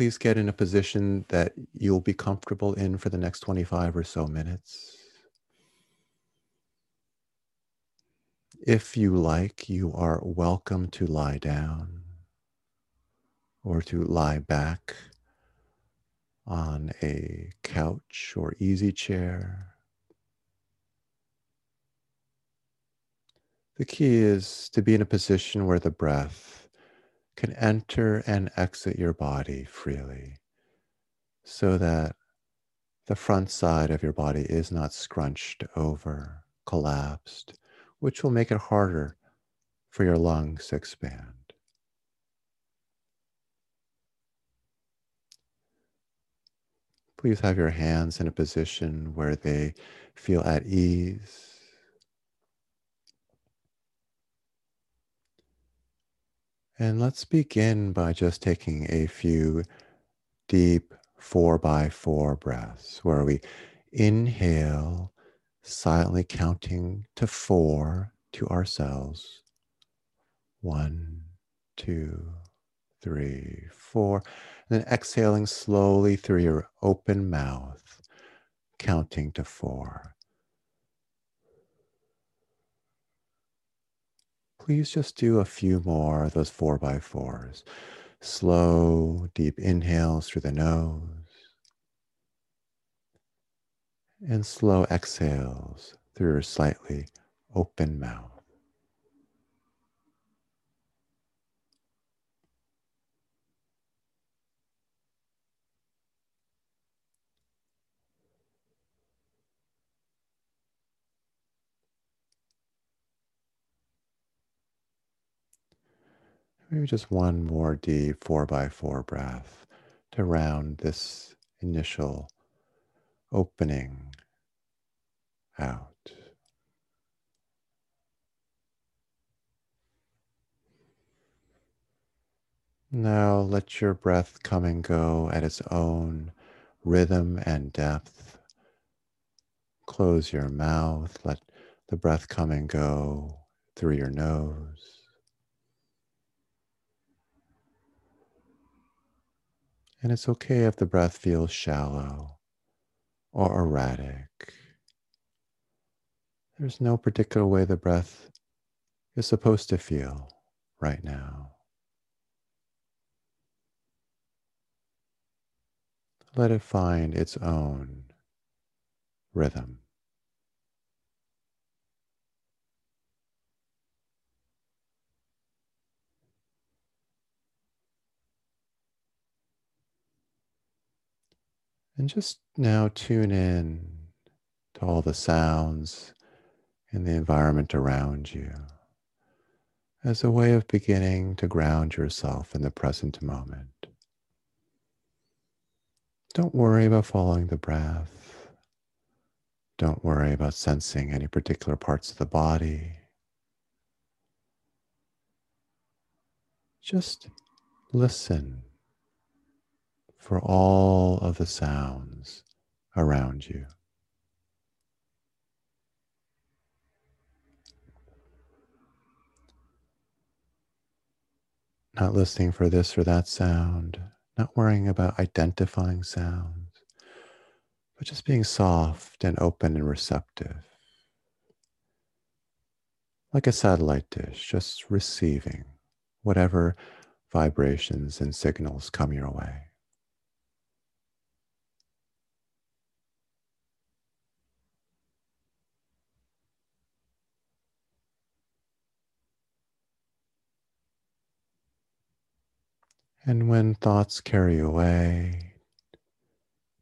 please get in a position that you'll be comfortable in for the next 25 or so minutes. If you like, you are welcome to lie down or to lie back on a couch or easy chair. The key is to be in a position where the breath can enter and exit your body freely so that the front side of your body is not scrunched over, collapsed, which will make it harder for your lungs to expand. Please have your hands in a position where they feel at ease. And let's begin by just taking a few deep four by four breaths where we inhale, silently counting to four to ourselves. One, two, three, four. And then exhaling slowly through your open mouth, counting to four. Please just do a few more of those four by fours. Slow, deep inhales through the nose, and slow exhales through your slightly open mouth. Maybe just one more deep four by four breath to round this initial opening out. Now let your breath come and go at its own rhythm and depth. Close your mouth, let the breath come and go through your nose. And it's okay if the breath feels shallow or erratic. There's no particular way the breath is supposed to feel right now. Let it find its own rhythm. And just now tune in to all the sounds in the environment around you as a way of beginning to ground yourself in the present moment. Don't worry about following the breath. Don't worry about sensing any particular parts of the body. Just listen for all of the sounds around you. Not listening for this or that sound, not worrying about identifying sounds, but just being soft and open and receptive. Like a satellite dish, just receiving whatever vibrations and signals come your way. And when thoughts carry away,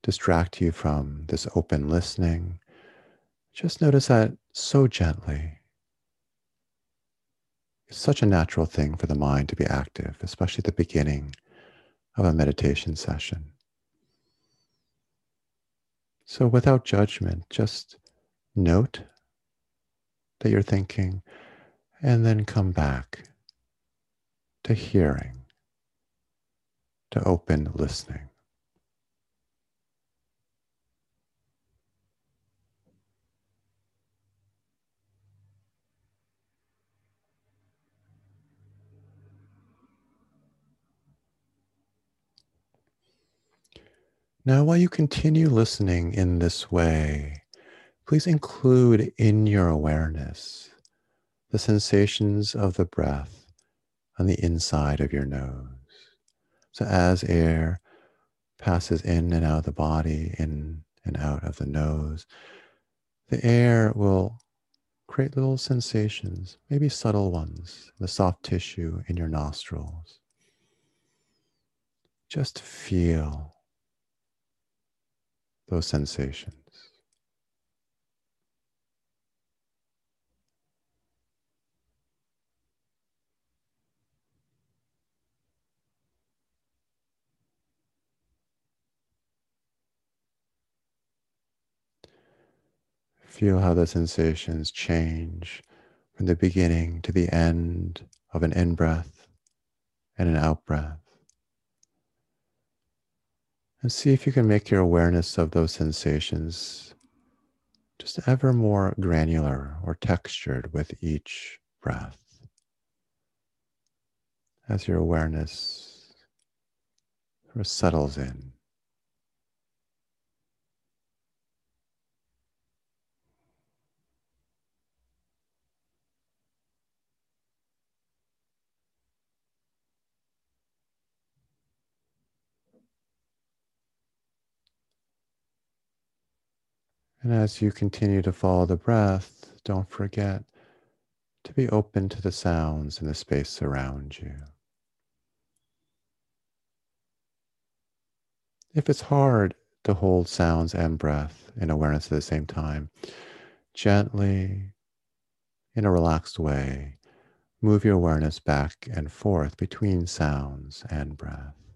distract you from this open listening, just notice that so gently. It's such a natural thing for the mind to be active, especially at the beginning of a meditation session. So, without judgment, just note that you're thinking and then come back to hearing to open listening. Now, while you continue listening in this way, please include in your awareness the sensations of the breath on the inside of your nose. So, as air passes in and out of the body, in and out of the nose, the air will create little sensations, maybe subtle ones, the soft tissue in your nostrils. Just feel those sensations. Feel how the sensations change from the beginning to the end of an in breath and an out breath. And see if you can make your awareness of those sensations just ever more granular or textured with each breath. As your awareness sort of settles in. And as you continue to follow the breath, don't forget to be open to the sounds in the space around you. If it's hard to hold sounds and breath in awareness at the same time, gently, in a relaxed way, move your awareness back and forth between sounds and breath.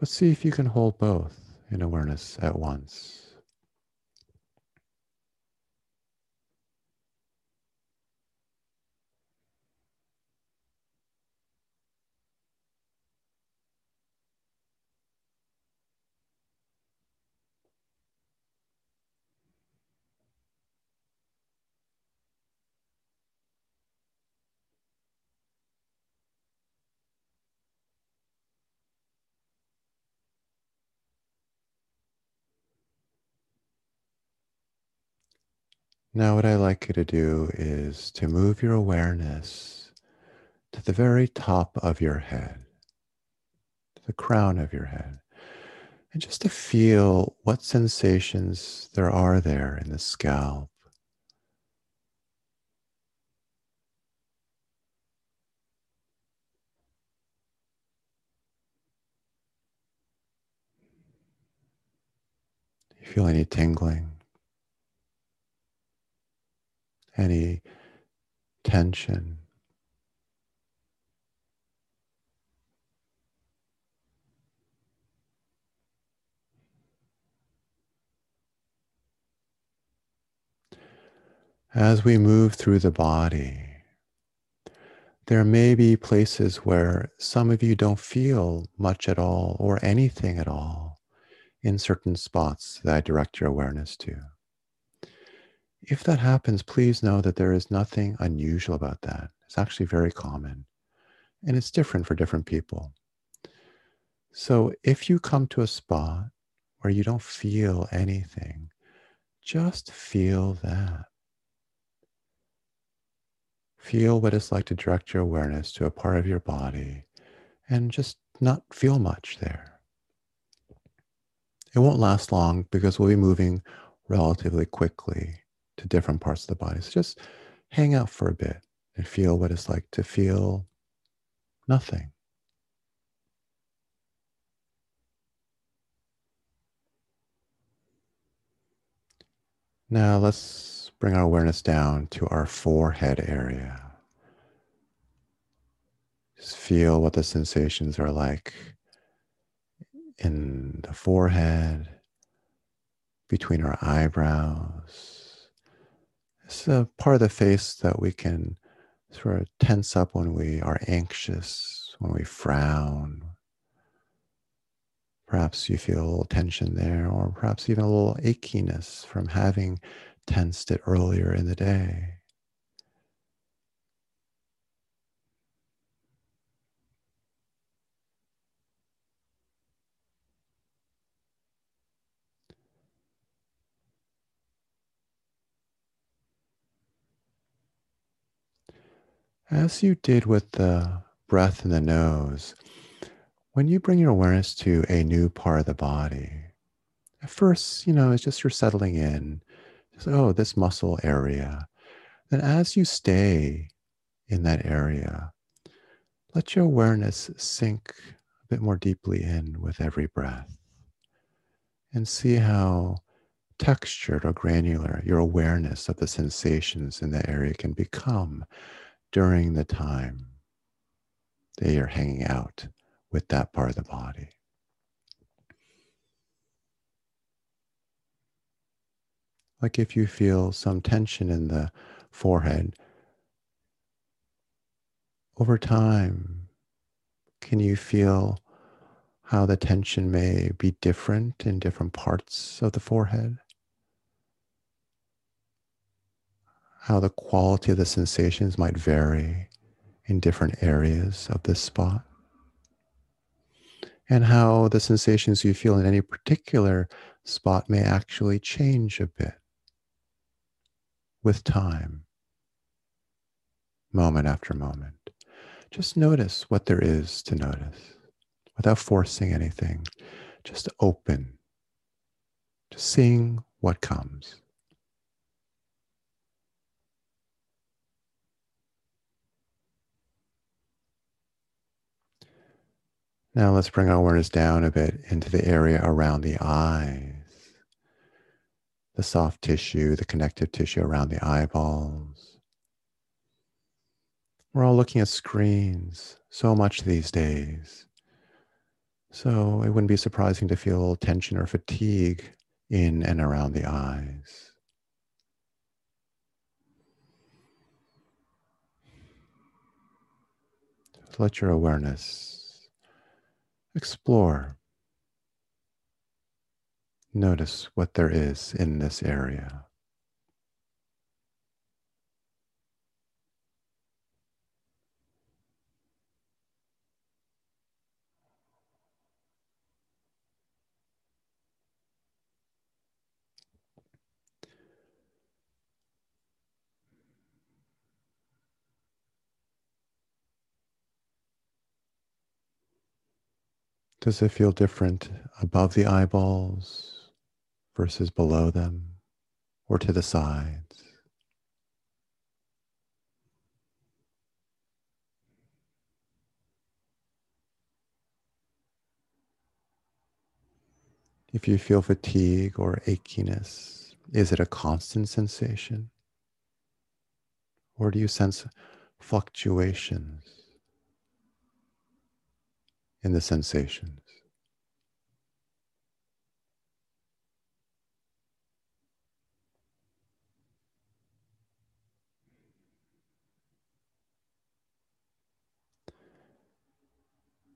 But see if you can hold both in awareness at once. Now, what I like you to do is to move your awareness to the very top of your head, to the crown of your head, and just to feel what sensations there are there in the scalp. Do you feel any tingling? Any tension. As we move through the body, there may be places where some of you don't feel much at all or anything at all in certain spots that I direct your awareness to. If that happens, please know that there is nothing unusual about that. It's actually very common and it's different for different people. So if you come to a spot where you don't feel anything, just feel that. Feel what it's like to direct your awareness to a part of your body and just not feel much there. It won't last long because we'll be moving relatively quickly to different parts of the body. So just hang out for a bit and feel what it's like to feel nothing. Now let's bring our awareness down to our forehead area. Just feel what the sensations are like in the forehead, between our eyebrows, it's a part of the face that we can sort of tense up when we are anxious, when we frown. Perhaps you feel a little tension there, or perhaps even a little achiness from having tensed it earlier in the day. As you did with the breath in the nose, when you bring your awareness to a new part of the body, at first, you know, it's just you're settling in. Just, oh, this muscle area. Then as you stay in that area, let your awareness sink a bit more deeply in with every breath. And see how textured or granular your awareness of the sensations in that area can become during the time that you're hanging out with that part of the body. Like if you feel some tension in the forehead, over time, can you feel how the tension may be different in different parts of the forehead? How the quality of the sensations might vary in different areas of this spot? and how the sensations you feel in any particular spot may actually change a bit with time, moment after moment. Just notice what there is to notice without forcing anything, just open, to seeing what comes. Now let's bring our awareness down a bit into the area around the eyes, the soft tissue, the connective tissue around the eyeballs. We're all looking at screens so much these days. So it wouldn't be surprising to feel tension or fatigue in and around the eyes. let your awareness Explore. Notice what there is in this area. Does it feel different above the eyeballs versus below them or to the sides? If you feel fatigue or achiness, is it a constant sensation? Or do you sense fluctuations? In the sensations.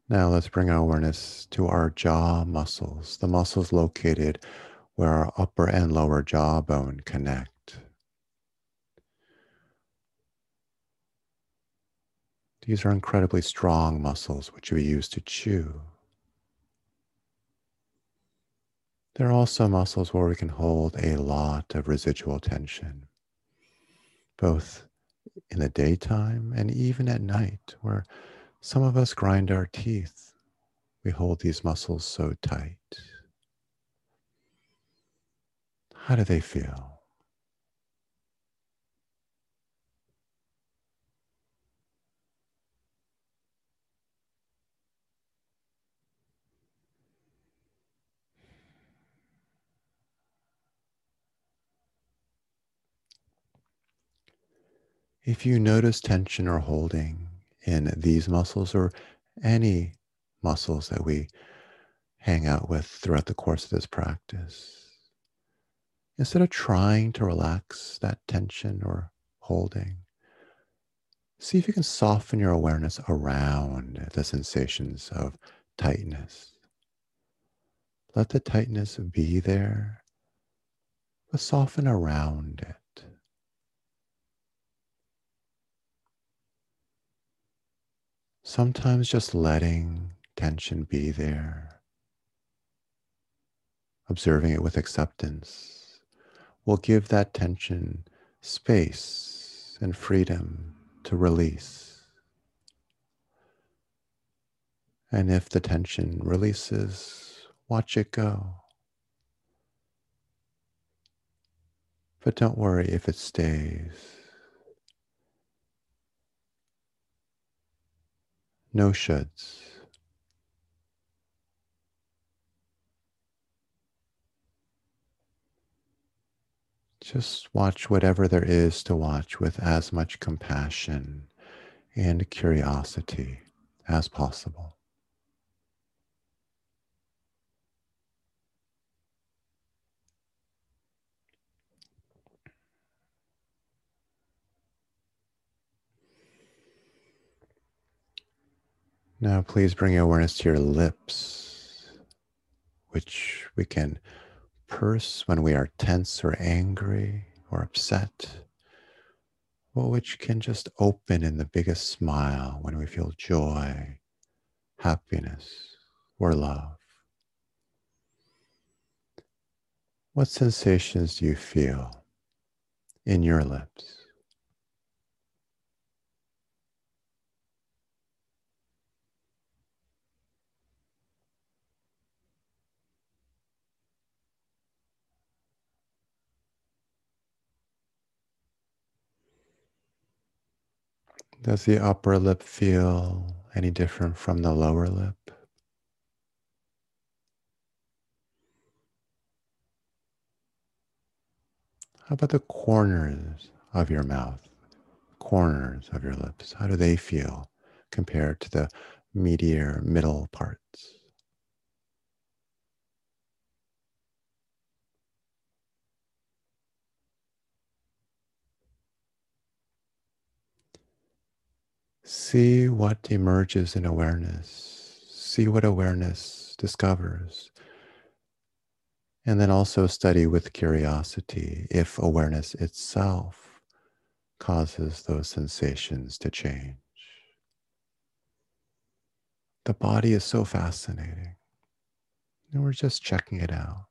Now let's bring our awareness to our jaw muscles, the muscles located where our upper and lower jawbone connect. These are incredibly strong muscles which we use to chew. There are also muscles where we can hold a lot of residual tension, both in the daytime and even at night, where some of us grind our teeth. We hold these muscles so tight. How do they feel? If you notice tension or holding in these muscles or any muscles that we hang out with throughout the course of this practice, instead of trying to relax that tension or holding, see if you can soften your awareness around the sensations of tightness. Let the tightness be there, but soften around it. Sometimes just letting tension be there, observing it with acceptance, will give that tension space and freedom to release. And if the tension releases, watch it go. But don't worry if it stays. No shoulds. Just watch whatever there is to watch with as much compassion and curiosity as possible. Now, please bring your awareness to your lips, which we can purse when we are tense or angry or upset, or which can just open in the biggest smile when we feel joy, happiness, or love. What sensations do you feel in your lips? Does the upper lip feel any different from the lower lip? How about the corners of your mouth, corners of your lips? How do they feel compared to the meatier middle parts? See what emerges in awareness. See what awareness discovers. And then also study with curiosity if awareness itself causes those sensations to change. The body is so fascinating. And we're just checking it out.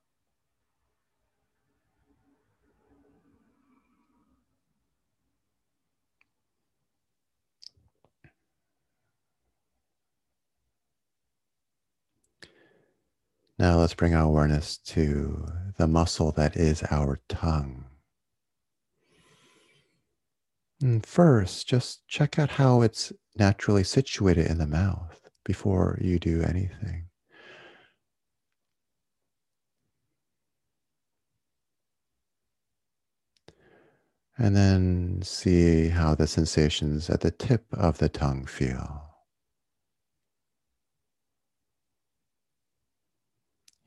Now let's bring our awareness to the muscle that is our tongue. And first, just check out how it's naturally situated in the mouth before you do anything. And then see how the sensations at the tip of the tongue feel.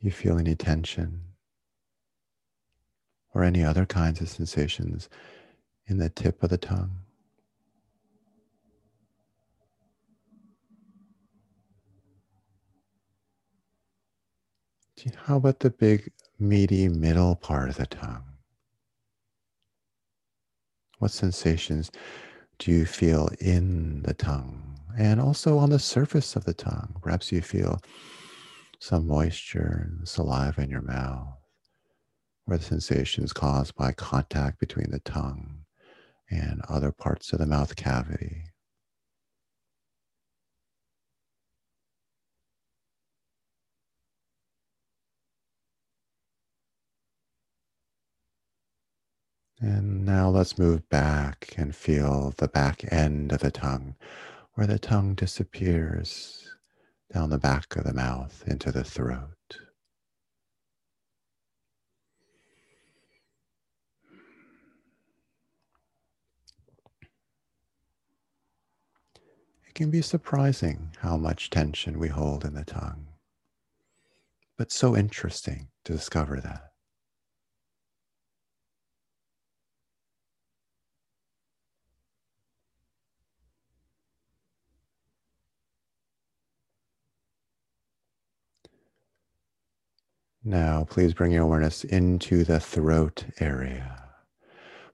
You feel any tension or any other kinds of sensations in the tip of the tongue. How about the big, meaty middle part of the tongue? What sensations do you feel in the tongue and also on the surface of the tongue? Perhaps you feel some moisture and saliva in your mouth, or the sensations caused by contact between the tongue and other parts of the mouth cavity. And now let's move back and feel the back end of the tongue, where the tongue disappears down the back of the mouth into the throat. It can be surprising how much tension we hold in the tongue, but so interesting to discover that. Now, please bring your awareness into the throat area,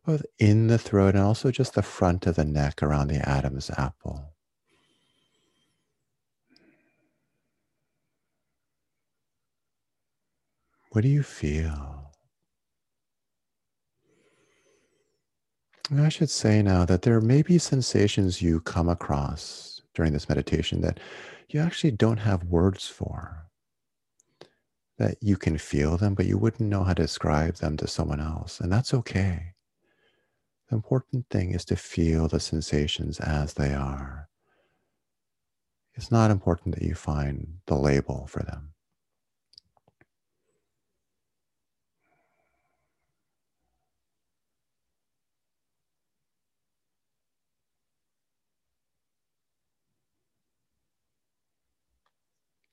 both in the throat and also just the front of the neck around the Adam's apple. What do you feel? I should say now that there may be sensations you come across during this meditation that you actually don't have words for. That you can feel them, but you wouldn't know how to describe them to someone else. And that's okay. The important thing is to feel the sensations as they are. It's not important that you find the label for them.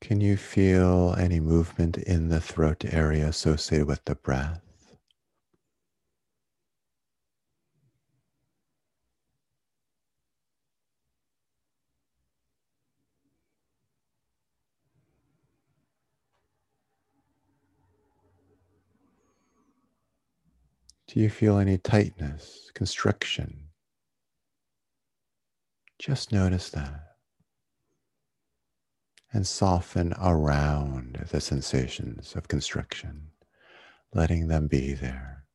Can you feel any movement in the throat area associated with the breath? Do you feel any tightness, constriction? Just notice that. And soften around the sensations of constriction, letting them be there.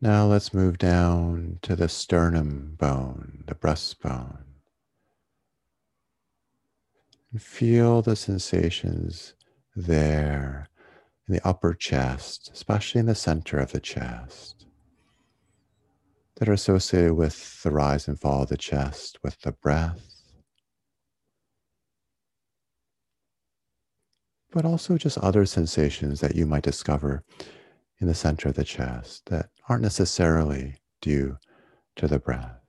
Now let's move down to the sternum bone, the breastbone. And feel the sensations there in the upper chest, especially in the center of the chest, that are associated with the rise and fall of the chest, with the breath, but also just other sensations that you might discover in the center of the chest that aren't necessarily due to the breath.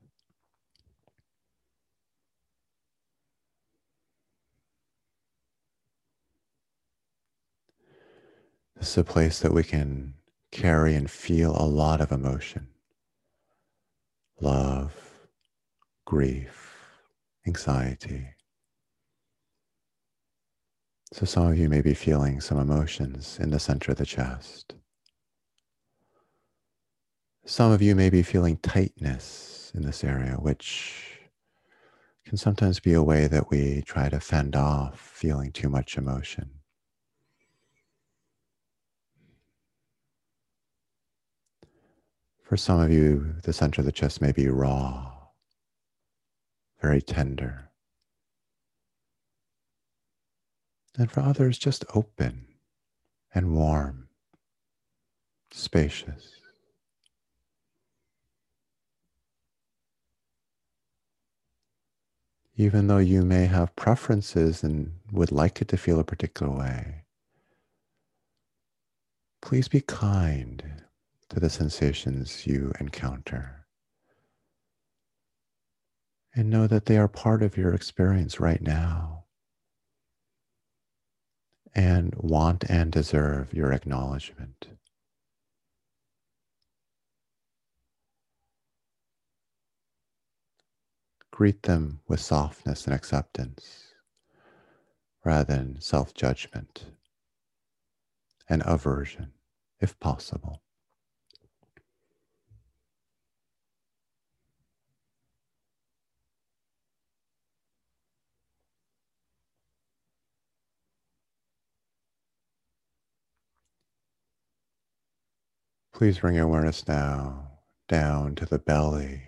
This is a place that we can carry and feel a lot of emotion love, grief, anxiety. So, some of you may be feeling some emotions in the center of the chest. Some of you may be feeling tightness in this area, which can sometimes be a way that we try to fend off feeling too much emotion. For some of you, the center of the chest may be raw, very tender. And for others, just open and warm, spacious. even though you may have preferences and would like it to feel a particular way, please be kind to the sensations you encounter. And know that they are part of your experience right now and want and deserve your acknowledgement. Greet them with softness and acceptance rather than self judgment and aversion, if possible. Please bring your awareness now down to the belly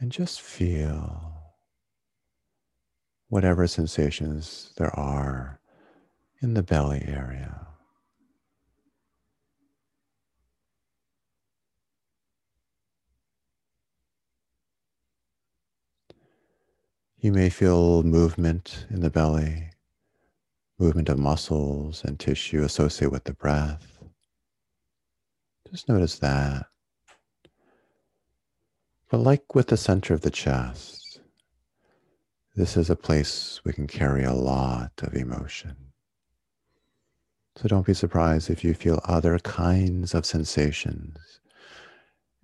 and just feel whatever sensations there are in the belly area. You may feel movement in the belly, movement of muscles and tissue associated with the breath. Just notice that. But like with the center of the chest, this is a place we can carry a lot of emotion. So don't be surprised if you feel other kinds of sensations,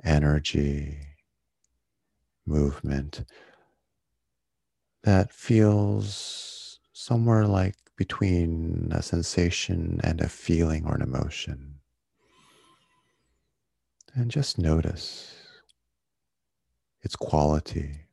energy, movement that feels somewhere like between a sensation and a feeling or an emotion. And just notice its quality.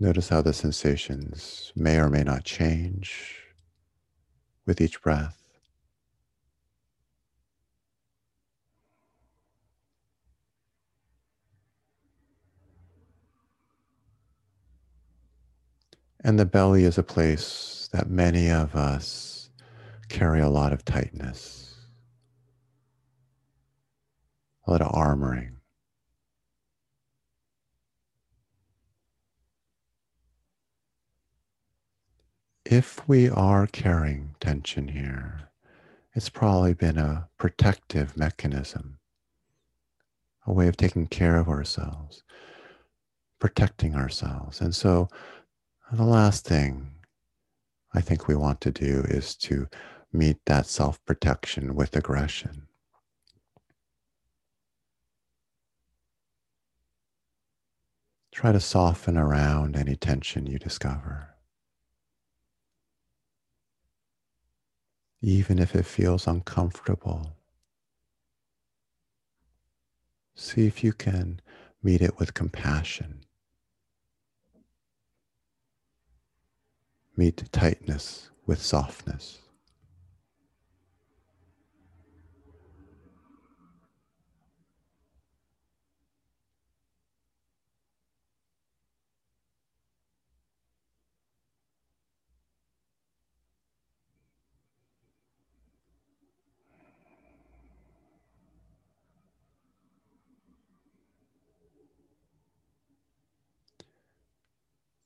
Notice how the sensations may or may not change with each breath. And the belly is a place that many of us carry a lot of tightness, a lot of armoring. If we are carrying tension here, it's probably been a protective mechanism, a way of taking care of ourselves, protecting ourselves. And so the last thing I think we want to do is to meet that self protection with aggression. Try to soften around any tension you discover. Even if it feels uncomfortable, see if you can meet it with compassion. Meet tightness with softness.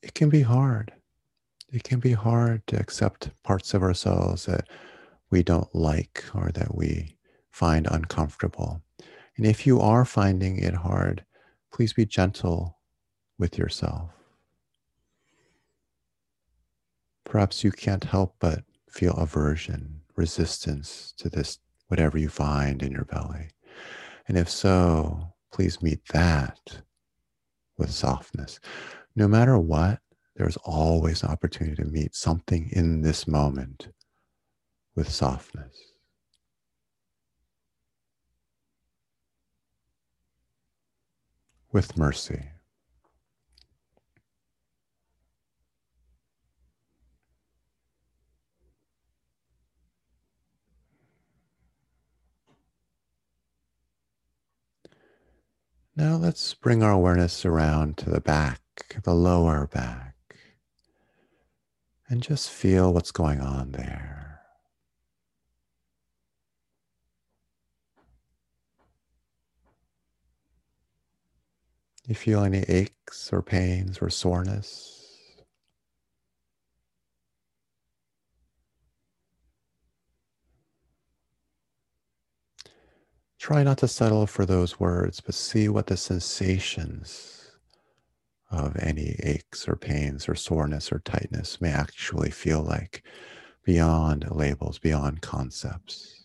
It can be hard it can be hard to accept parts of ourselves that we don't like or that we find uncomfortable. And if you are finding it hard, please be gentle with yourself. Perhaps you can't help but feel aversion, resistance to this, whatever you find in your belly. And if so, please meet that with softness. No matter what, there's always an opportunity to meet something in this moment with softness. With mercy. Now let's bring our awareness around to the back, the lower back and just feel what's going on there. You feel any aches or pains or soreness? Try not to settle for those words, but see what the sensations of any aches or pains or soreness or tightness may actually feel like beyond labels, beyond concepts.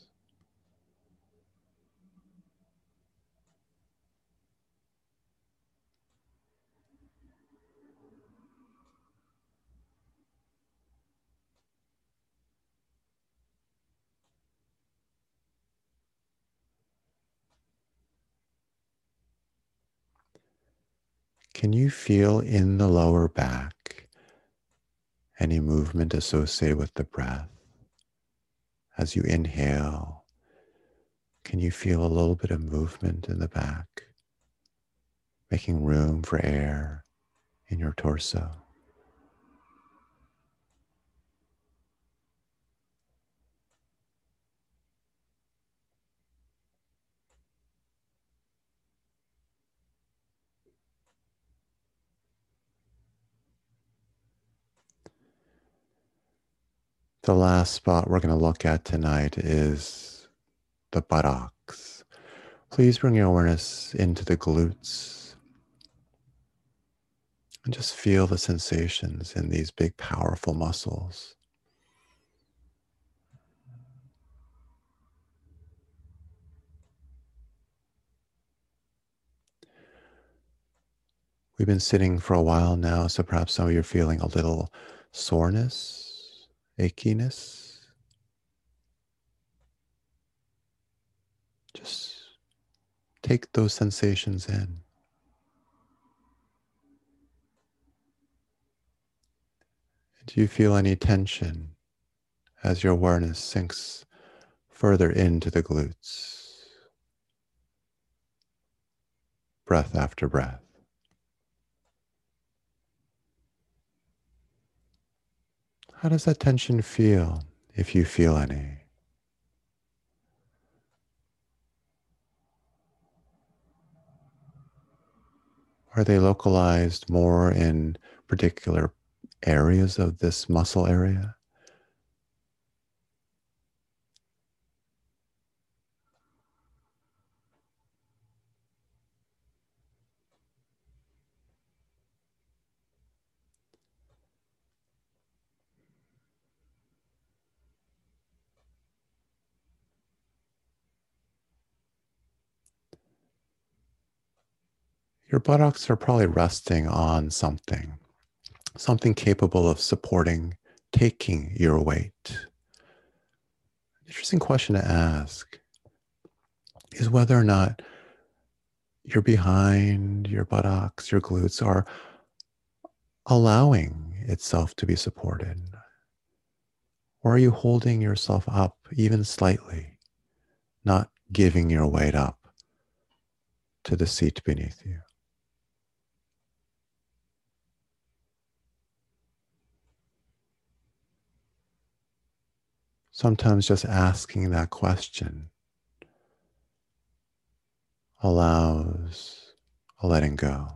Can you feel in the lower back any movement associated with the breath? As you inhale, can you feel a little bit of movement in the back, making room for air in your torso? The last spot we're going to look at tonight is the buttocks. Please bring your awareness into the glutes and just feel the sensations in these big, powerful muscles. We've been sitting for a while now, so perhaps some of you are feeling a little soreness achiness. Just take those sensations in. Do you feel any tension as your awareness sinks further into the glutes? Breath after breath. How does that tension feel, if you feel any? Are they localized more in particular areas of this muscle area? Your buttocks are probably resting on something, something capable of supporting taking your weight. Interesting question to ask is whether or not your behind, your buttocks, your glutes are allowing itself to be supported. Or are you holding yourself up even slightly, not giving your weight up to the seat beneath you? Sometimes just asking that question allows a letting go.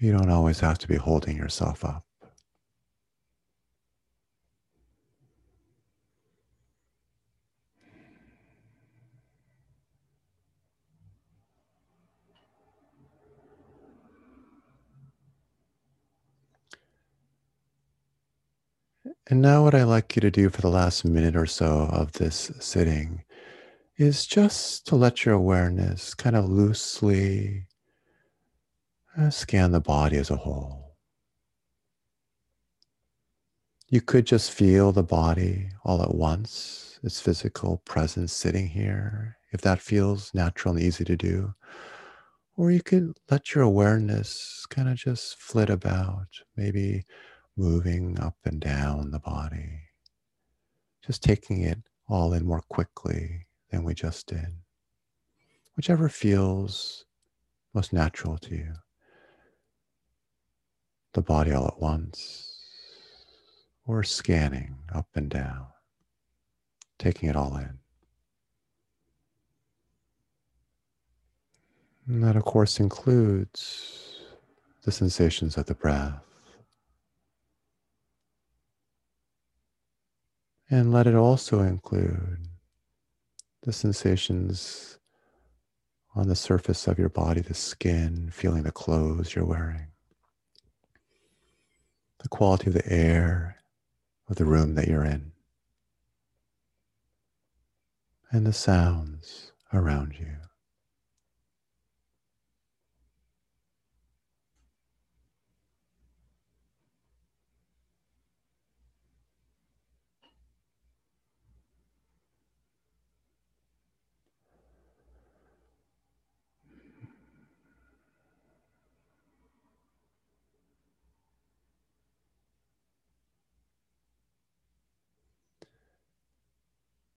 You don't always have to be holding yourself up. And now, what I'd like you to do for the last minute or so of this sitting is just to let your awareness kind of loosely uh, scan the body as a whole. You could just feel the body all at once, its physical presence sitting here, if that feels natural and easy to do. Or you could let your awareness kind of just flit about, maybe moving up and down the body, just taking it all in more quickly than we just did. Whichever feels most natural to you. The body all at once, or scanning up and down, taking it all in. And that, of course, includes the sensations of the breath. And let it also include the sensations on the surface of your body, the skin, feeling the clothes you're wearing, the quality of the air of the room that you're in, and the sounds around you.